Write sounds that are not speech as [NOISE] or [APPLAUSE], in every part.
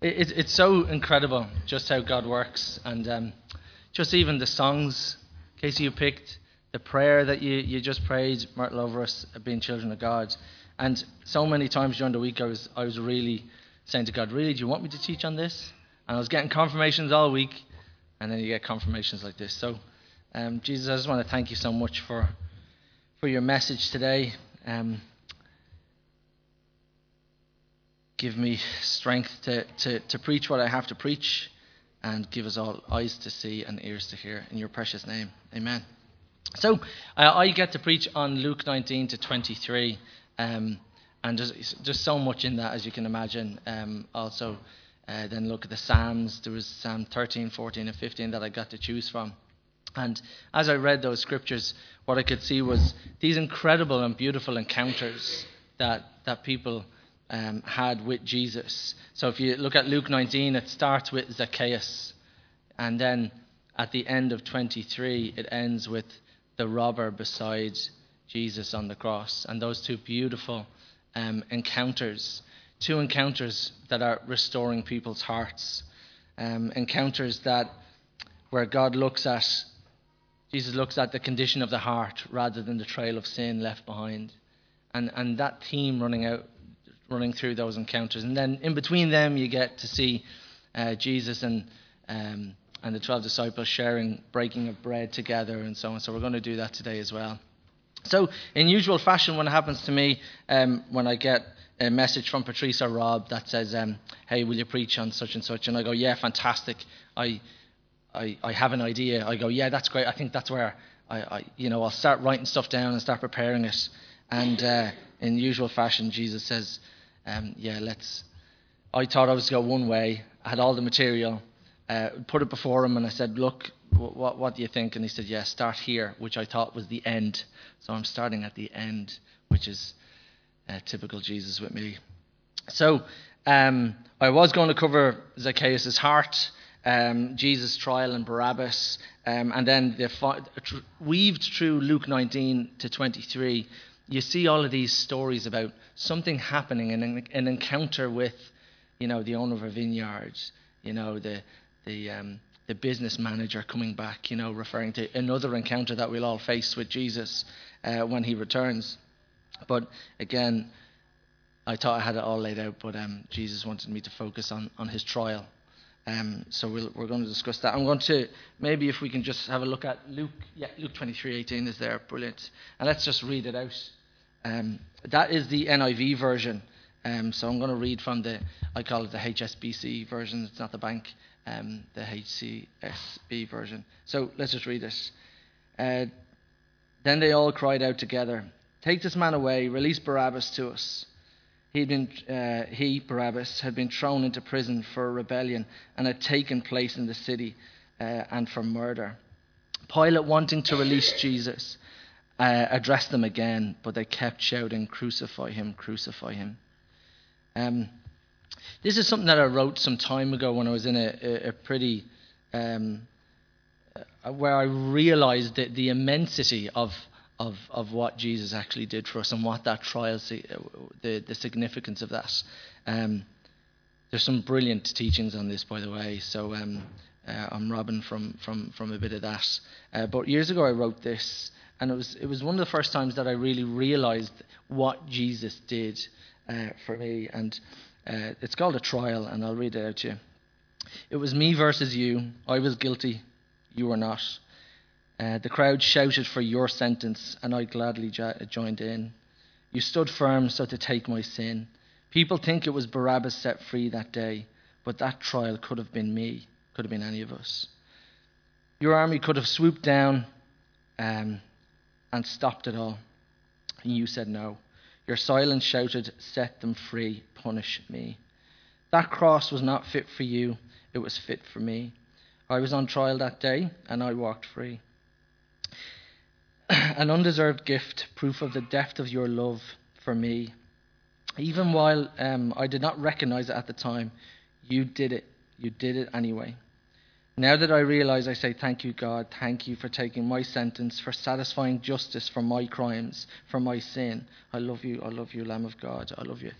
it, it's so incredible just how God works, and um, just even the songs, Casey, you picked, the prayer that you, you just prayed, Myrtle, over us being children of God. And so many times during the week, I was, I was really saying to God, Really, do you want me to teach on this? And I was getting confirmations all week, and then you get confirmations like this. So, um, Jesus, I just want to thank you so much for, for your message today. Um, give me strength to, to, to preach what I have to preach and give us all eyes to see and ears to hear. In your precious name, amen. So, uh, I get to preach on Luke 19 to 23, um, and there's just so much in that, as you can imagine. Um, also, uh, then look at the Psalms. There was Psalm 13, 14, and 15 that I got to choose from. And as I read those scriptures, what I could see was these incredible and beautiful encounters that, that people um, had with Jesus. So if you look at Luke 19, it starts with Zacchaeus. And then at the end of 23, it ends with the robber beside Jesus on the cross. And those two beautiful um, encounters, two encounters that are restoring people's hearts, um, encounters that where God looks at, Jesus looks at the condition of the heart rather than the trail of sin left behind. And, and that theme running out running through those encounters. And then in between them, you get to see uh, Jesus and um, and the 12 disciples sharing breaking of bread together and so on. So we're going to do that today as well. So, in usual fashion, when it happens to me, um, when I get a message from Patrice or Rob that says, um, "Hey, will you preach on such and such?" and I go, "Yeah, fantastic. I, I, I have an idea." I go, "Yeah, that's great. I think that's where I, I you know, I'll start writing stuff down and start preparing it." And uh, in usual fashion, Jesus says, um, yeah, let's. I thought I was going one way. I had all the material, uh, put it before him, and I said, "Look, what what do you think?" And he said, "Yeah, start here," which I thought was the end. So I'm starting at the end, which is uh, typical Jesus with me. So um, I was going to cover Zacchaeus' heart, um, Jesus' trial, and Barabbas, um, and then the weaved through Luke 19 to 23 you see all of these stories about something happening and an, encounter with, you know, the owner of a vineyard, you know, the the um, the business manager coming back, you know, referring to another encounter that we'll all face with Jesus uh, when he returns. But again, I thought I had it all laid out, but um, Jesus wanted me to focus on, on his trial. Um, so we we are going to discuss that. I'm going to maybe if we can just have a look at Luke. Yeah, Luke 23:18 is there. Brilliant. And let's just read it out. Um, that is the NIV version. Um, so I'm going to read from the, I call it the HSBC version. It's not the bank, um, the HCSB version. So let's just read this. Uh, then they all cried out together, "Take this man away! Release Barabbas to us." He'd been, uh, he Barabbas had been thrown into prison for rebellion and had taken place in the city uh, and for murder. Pilate wanting to release Jesus uh, addressed them again, but they kept shouting, Crucify him, crucify him. Um, this is something that I wrote some time ago when I was in a, a, a pretty. Um, uh, where I realized the, the immensity of, of, of what Jesus actually did for us and what that trial, uh, the, the significance of that. Um, there's some brilliant teachings on this, by the way, so um, uh, I'm robbing from, from, from a bit of that. Uh, but years ago, I wrote this and it was, it was one of the first times that I really realized what Jesus did uh, for me. And uh, it's called a trial, and I'll read it out to you. It was me versus you. I was guilty. You were not. Uh, the crowd shouted for your sentence, and I gladly joined in. You stood firm so to take my sin. People think it was Barabbas set free that day, but that trial could have been me, could have been any of us. Your army could have swooped down um, and stopped it all. And you said no. Your silence shouted, Set them free, punish me. That cross was not fit for you, it was fit for me. I was on trial that day, and I walked free. [CLEARS THROAT] An undeserved gift, proof of the depth of your love for me. Even while um, I did not recognize it at the time, you did it. You did it anyway. Now that I realize, I say, Thank you, God. Thank you for taking my sentence, for satisfying justice for my crimes, for my sin. I love you. I love you, Lamb of God. I love you.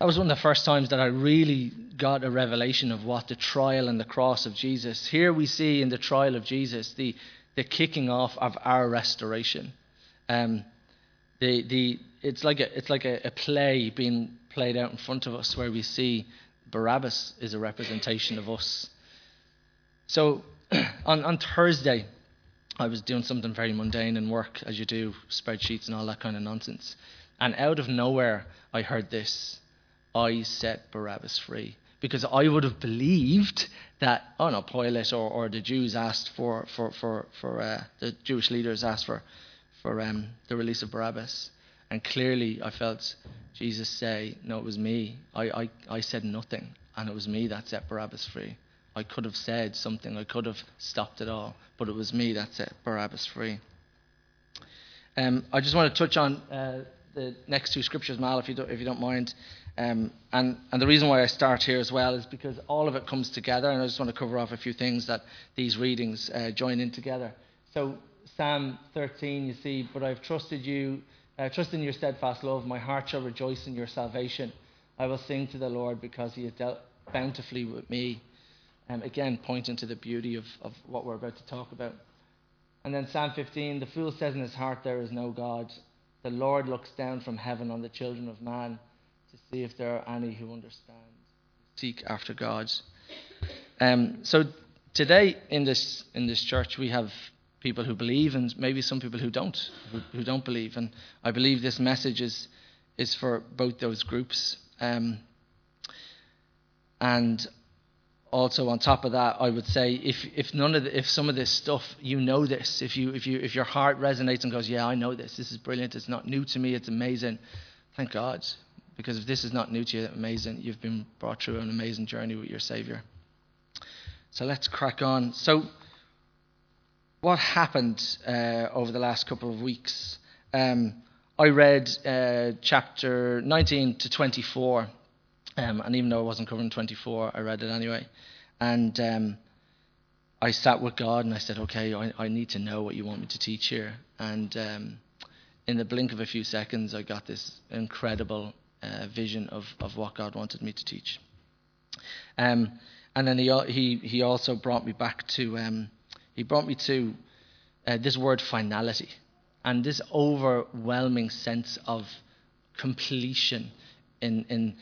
that was one of the first times that I really got a revelation of what the trial and the cross of Jesus. Here we see in the trial of Jesus the, the kicking off of our restoration. Um, the, the, it's like, a, it's like a, a play being played out in front of us where we see Barabbas is a representation of us. So [CLEARS THROAT] on, on Thursday, I was doing something very mundane in work, as you do, spreadsheets and all that kind of nonsense. And out of nowhere, I heard this I set Barabbas free. Because I would have believed that, oh no, Pilate or, or the Jews asked for, for, for, for uh, the Jewish leaders asked for, for um, the release of Barabbas. And clearly I felt Jesus say, no, it was me. I, I, I said nothing, and it was me that set Barabbas free. I could have said something, I could have stopped it all, but it was me that set Barabbas free. Um, I just want to touch on uh, the next two scriptures, Mal, if you don't, if you don't mind. Um, and, and the reason why I start here as well is because all of it comes together, and I just want to cover off a few things that these readings uh, join in together. So, Psalm 13, you see, but I've trusted you, uh, trust in your steadfast love. My heart shall rejoice in your salvation. I will sing to the Lord because he has dealt bountifully with me. Um, again, pointing to the beauty of, of what we're about to talk about. And then Psalm 15 the fool says in his heart, There is no God. The Lord looks down from heaven on the children of man to see if there are any who understand, seek after God. Um, so today in this in this church we have people who believe and maybe some people who don't who, who don't believe and I believe this message is is for both those groups um, and also on top of that, I would say if, if none of the, if some of this stuff you know this, if you if you if your heart resonates and goes, yeah, I know this, this is brilliant, it's not new to me, it's amazing. Thank God, because if this is not new to you, amazing, you've been brought through an amazing journey with your Savior. So let's crack on. So, what happened uh, over the last couple of weeks? Um, I read uh, chapter 19 to 24 um, and even though I wasn't covering 24, I read it anyway. And um, I sat with God and I said, okay, I, I, need to know what you want me to teach here. And um, in the blink of a few seconds, I got this incredible uh, vision of, of what God wanted me to teach. Um, and then he, he, he also brought me back to, um, he brought me to uh, this word finality and this overwhelming sense of completion in, in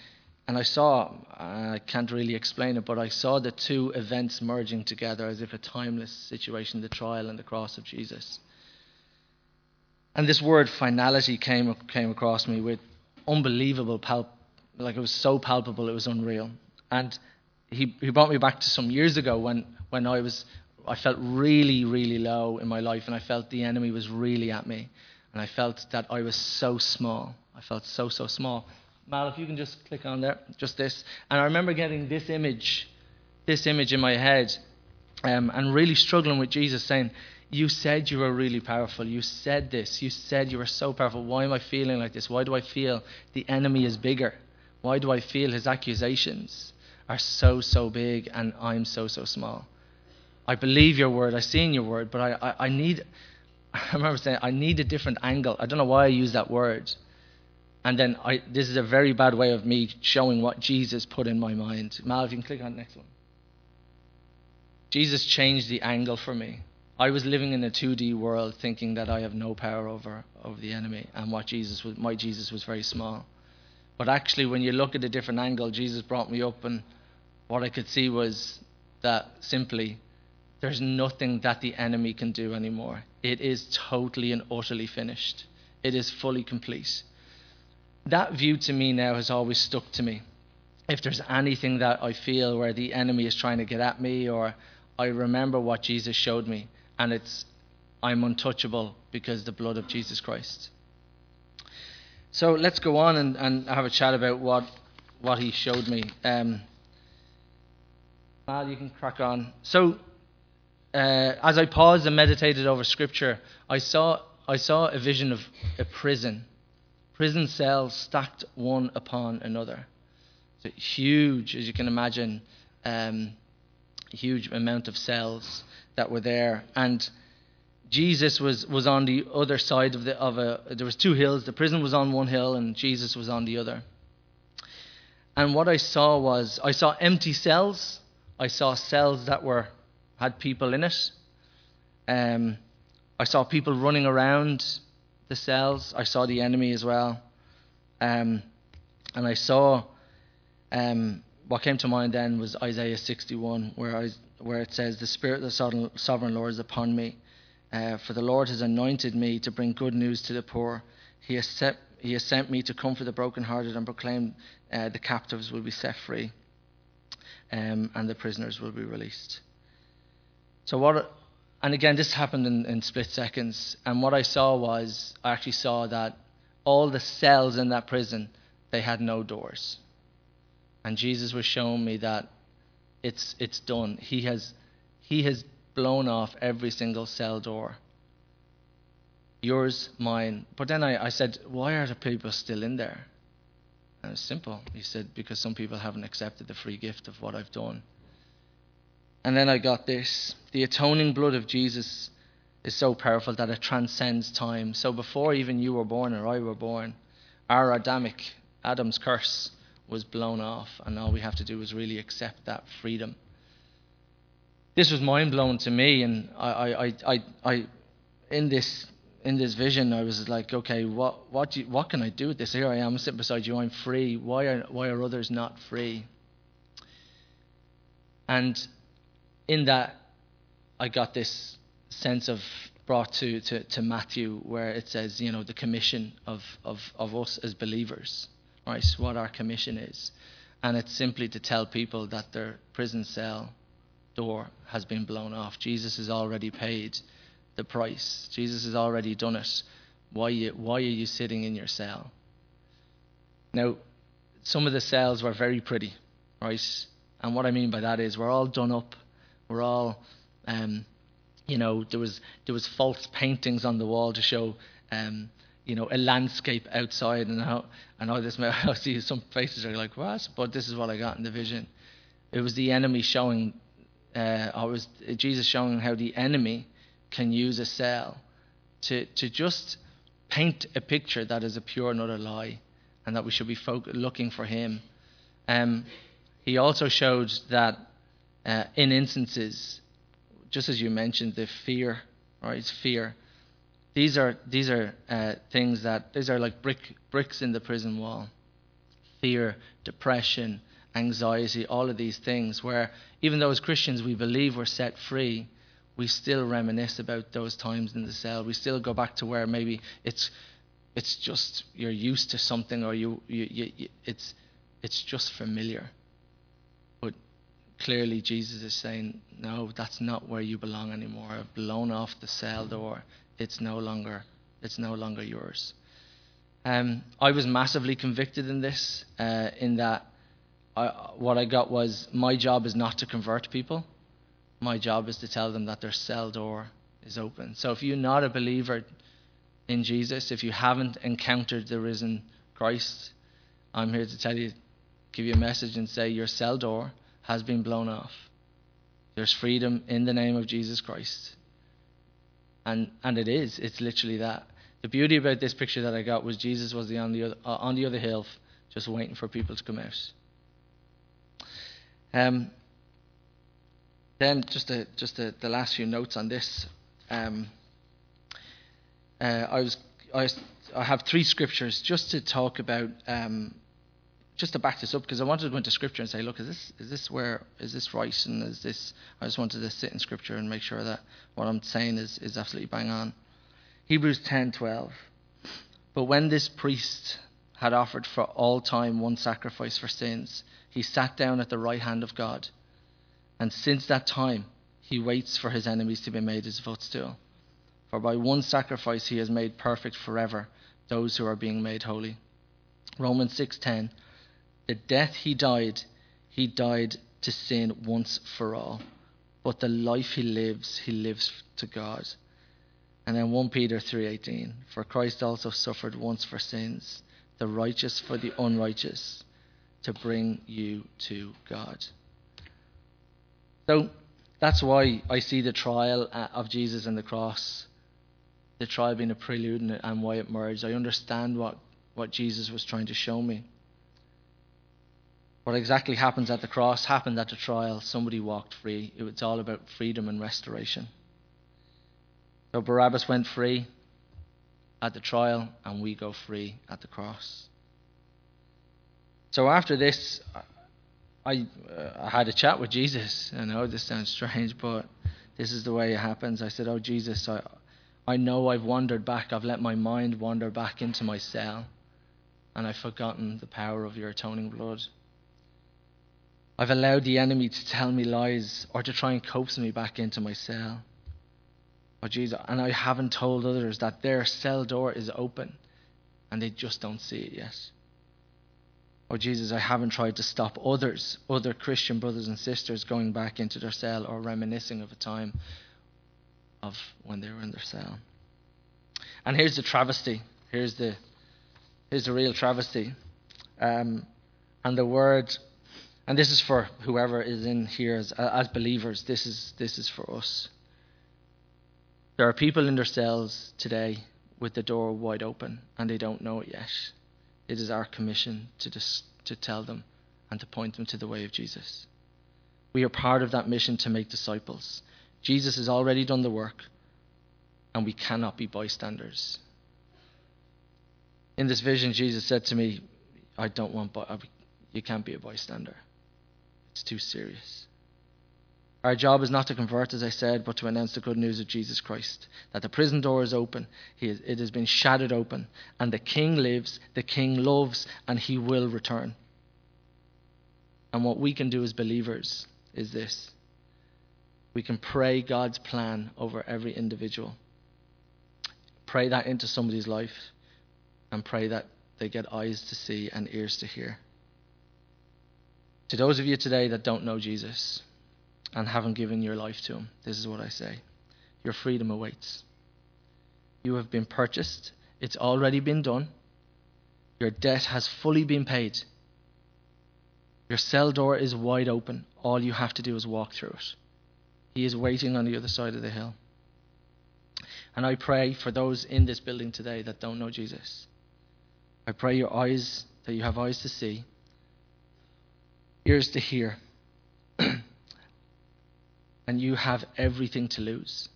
and I saw, I can't really explain it, but I saw the two events merging together as if a timeless situation the trial and the cross of Jesus. And this word finality came, came across me with unbelievable palp, like it was so palpable, it was unreal. And he, he brought me back to some years ago when, when I was, I felt really, really low in my life and I felt the enemy was really at me. And I felt that I was so small. I felt so, so small. Mal, if you can just click on there, just this. And I remember getting this image, this image in my head, um, and really struggling with Jesus saying, You said you were really powerful. You said this. You said you were so powerful. Why am I feeling like this? Why do I feel the enemy is bigger? Why do I feel his accusations are so, so big and I'm so, so small? I believe your word. I see in your word, but I, I, I need, [LAUGHS] I remember saying, I need a different angle. I don't know why I use that word. And then I, this is a very bad way of me showing what Jesus put in my mind. Mal, if you can click on the next one. Jesus changed the angle for me. I was living in a 2D world thinking that I have no power over, over the enemy and what Jesus was, my Jesus was very small. But actually, when you look at a different angle, Jesus brought me up, and what I could see was that simply there's nothing that the enemy can do anymore. It is totally and utterly finished, it is fully complete that view to me now has always stuck to me. If there's anything that I feel where the enemy is trying to get at me, or I remember what Jesus showed me, and it's I'm untouchable because the blood of Jesus Christ. So let's go on and, and have a chat about what what he showed me. Um, Mal, you can crack on. So, uh, as I paused and meditated over Scripture, I saw I saw a vision of a prison prison cells stacked one upon another. So huge, as you can imagine, um, huge amount of cells that were there. And Jesus was, was on the other side of the of a there was two hills. The prison was on one hill and Jesus was on the other. and what I saw was I saw empty cells. I saw cells that were had people in it. Um, I saw people running around the cells. I saw the enemy as well. Um, and I saw um, what came to mind then was Isaiah 61, where, I, where it says, The Spirit of the sovereign Lord is upon me, uh, for the Lord has anointed me to bring good news to the poor. He has, set, he has sent me to comfort the brokenhearted and proclaim uh, the captives will be set free um, and the prisoners will be released. So, what and again, this happened in, in split seconds. And what I saw was, I actually saw that all the cells in that prison, they had no doors. And Jesus was showing me that it's, it's done. He has, he has blown off every single cell door. Yours, mine. But then I, I said, why are the people still in there? And it's simple. He said, because some people haven't accepted the free gift of what I've done. And then I got this the atoning blood of Jesus is so powerful that it transcends time. So before even you were born or I were born, our Adamic, Adam's curse, was blown off, and all we have to do is really accept that freedom. This was mind blowing to me, and I, I, I, I, in this in this vision, I was like, okay, what what you, what can I do with this? Here I am sitting beside you. I'm free. Why are why are others not free? And in that, I got this sense of brought to, to, to Matthew where it says, you know, the commission of, of, of us as believers, right? What our commission is. And it's simply to tell people that their prison cell door has been blown off. Jesus has already paid the price. Jesus has already done it. Why, you, why are you sitting in your cell? Now, some of the cells were very pretty, right? And what I mean by that is we're all done up were all, um, you know, there was there was false paintings on the wall to show, um, you know, a landscape outside, and how I know this. [LAUGHS] I see some faces are like, what? But this is what I got in the vision. It was the enemy showing, uh, or was Jesus showing how the enemy can use a cell to to just paint a picture that is a pure and utter lie, and that we should be folk- looking for Him. Um, he also showed that uh, in instances, just as you mentioned, the fear, right? It's fear. These are these are uh, things that these are like brick bricks in the prison wall. Fear, depression, anxiety, all of these things. Where even though as Christians we believe we're set free, we still reminisce about those times in the cell. We still go back to where maybe it's it's just you're used to something or you, you, you, you it's it's just familiar clearly Jesus is saying, No, that's not where you belong anymore. I've blown off the cell door. It's no longer it's no longer yours. Um, I was massively convicted in this, uh, in that I, what I got was my job is not to convert people. My job is to tell them that their cell door is open. So if you're not a believer in Jesus, if you haven't encountered the risen Christ, I'm here to tell you, give you a message and say your cell door has been blown off. There's freedom in the name of Jesus Christ. And, and it is. It's literally that. The beauty about this picture that I got was Jesus was the, on, the other, uh, on the other hill, just waiting for people to come out. Um, then just a, just a, the last few notes on this. Um, uh, I was I, I have three scriptures just to talk about um, just to back this up, because I wanted to go into Scripture and say, look, is this is this where is this right, and is this? I just wanted to sit in Scripture and make sure that what I'm saying is is absolutely bang on. Hebrews ten twelve. But when this priest had offered for all time one sacrifice for sins, he sat down at the right hand of God, and since that time he waits for his enemies to be made his footstool. For by one sacrifice he has made perfect forever those who are being made holy. Romans 6:10 the death he died, he died to sin once for all. But the life he lives, he lives to God. And then 1 Peter 3:18, for Christ also suffered once for sins, the righteous for the unrighteous, to bring you to God. So that's why I see the trial of Jesus and the cross, the trial being a prelude and why it merged. I understand what, what Jesus was trying to show me. What exactly happens at the cross happened at the trial. Somebody walked free. It was all about freedom and restoration. So Barabbas went free at the trial, and we go free at the cross. So after this, I, uh, I had a chat with Jesus. I know this sounds strange, but this is the way it happens. I said, Oh, Jesus, I, I know I've wandered back. I've let my mind wander back into my cell, and I've forgotten the power of your atoning blood. I've allowed the enemy to tell me lies or to try and coax me back into my cell. Oh, Jesus, and I haven't told others that their cell door is open and they just don't see it yet. Oh, Jesus, I haven't tried to stop others, other Christian brothers and sisters, going back into their cell or reminiscing of a time of when they were in their cell. And here's the travesty. Here's the, here's the real travesty. Um, and the word, and this is for whoever is in here as, as believers, this is, this is for us. There are people in their cells today with the door wide open and they don't know it yet. It is our commission to, dis- to tell them and to point them to the way of Jesus. We are part of that mission to make disciples. Jesus has already done the work, and we cannot be bystanders. In this vision, Jesus said to me, I don't want, you can't be a bystander. It's too serious. Our job is not to convert, as I said, but to announce the good news of Jesus Christ. That the prison door is open, is, it has been shattered open, and the King lives, the King loves, and he will return. And what we can do as believers is this we can pray God's plan over every individual. Pray that into somebody's life, and pray that they get eyes to see and ears to hear. To those of you today that don't know Jesus, and haven't given your life to Him, this is what I say your freedom awaits. You have been purchased, it's already been done. Your debt has fully been paid. Your cell door is wide open. All you have to do is walk through it. He is waiting on the other side of the hill. And I pray for those in this building today that don't know Jesus. I pray your eyes, that you have eyes to see, ears to hear, [CLEARS THROAT] and you have everything to lose.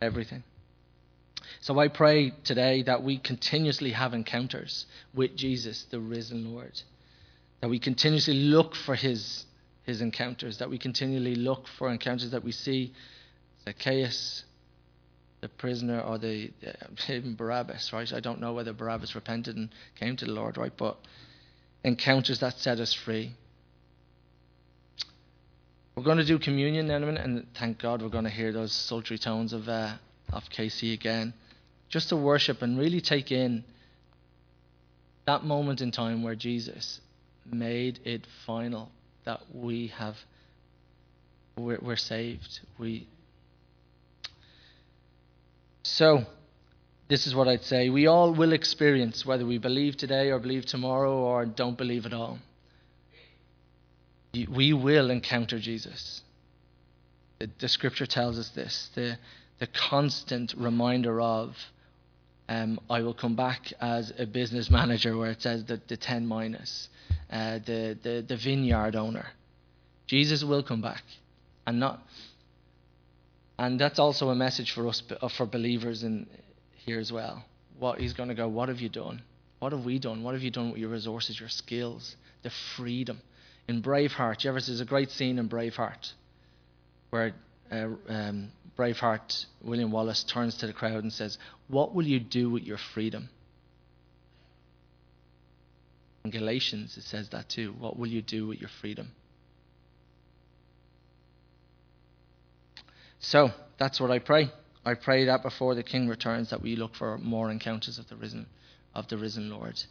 Everything. So I pray today that we continuously have encounters with Jesus, the risen Lord. That we continuously look for his, his encounters, that we continually look for encounters that we see Zacchaeus, the prisoner, or the even Barabbas, right? I don't know whether Barabbas repented and came to the Lord, right? But encounters that set us free, we're going to do communion in a minute, and thank God we're going to hear those sultry tones of uh, of Casey again, just to worship and really take in that moment in time where Jesus made it final that we have we're, we're saved. We so this is what I'd say. We all will experience whether we believe today or believe tomorrow or don't believe at all we will encounter Jesus. The, the, scripture tells us this the, the constant reminder of, um, I will come back as a business [LAUGHS] manager, where it says that the 10 minas, uh, the, the, the vineyard owner. Jesus will come back. And not. And that's also a message for us, for believers in here as well. What he's going to go, what have you done? What have we done? What have you done with your resources, your skills, the freedom? in Braveheart. You ever there's a great scene in Braveheart where uh, um, Braveheart William Wallace turns to the crowd and says, "What will you do with your freedom?" In Galatians, it says that too. What will you do with your freedom? So that's what I pray. I pray that before the King returns, that we look for more encounters of the risen, of the risen Lord.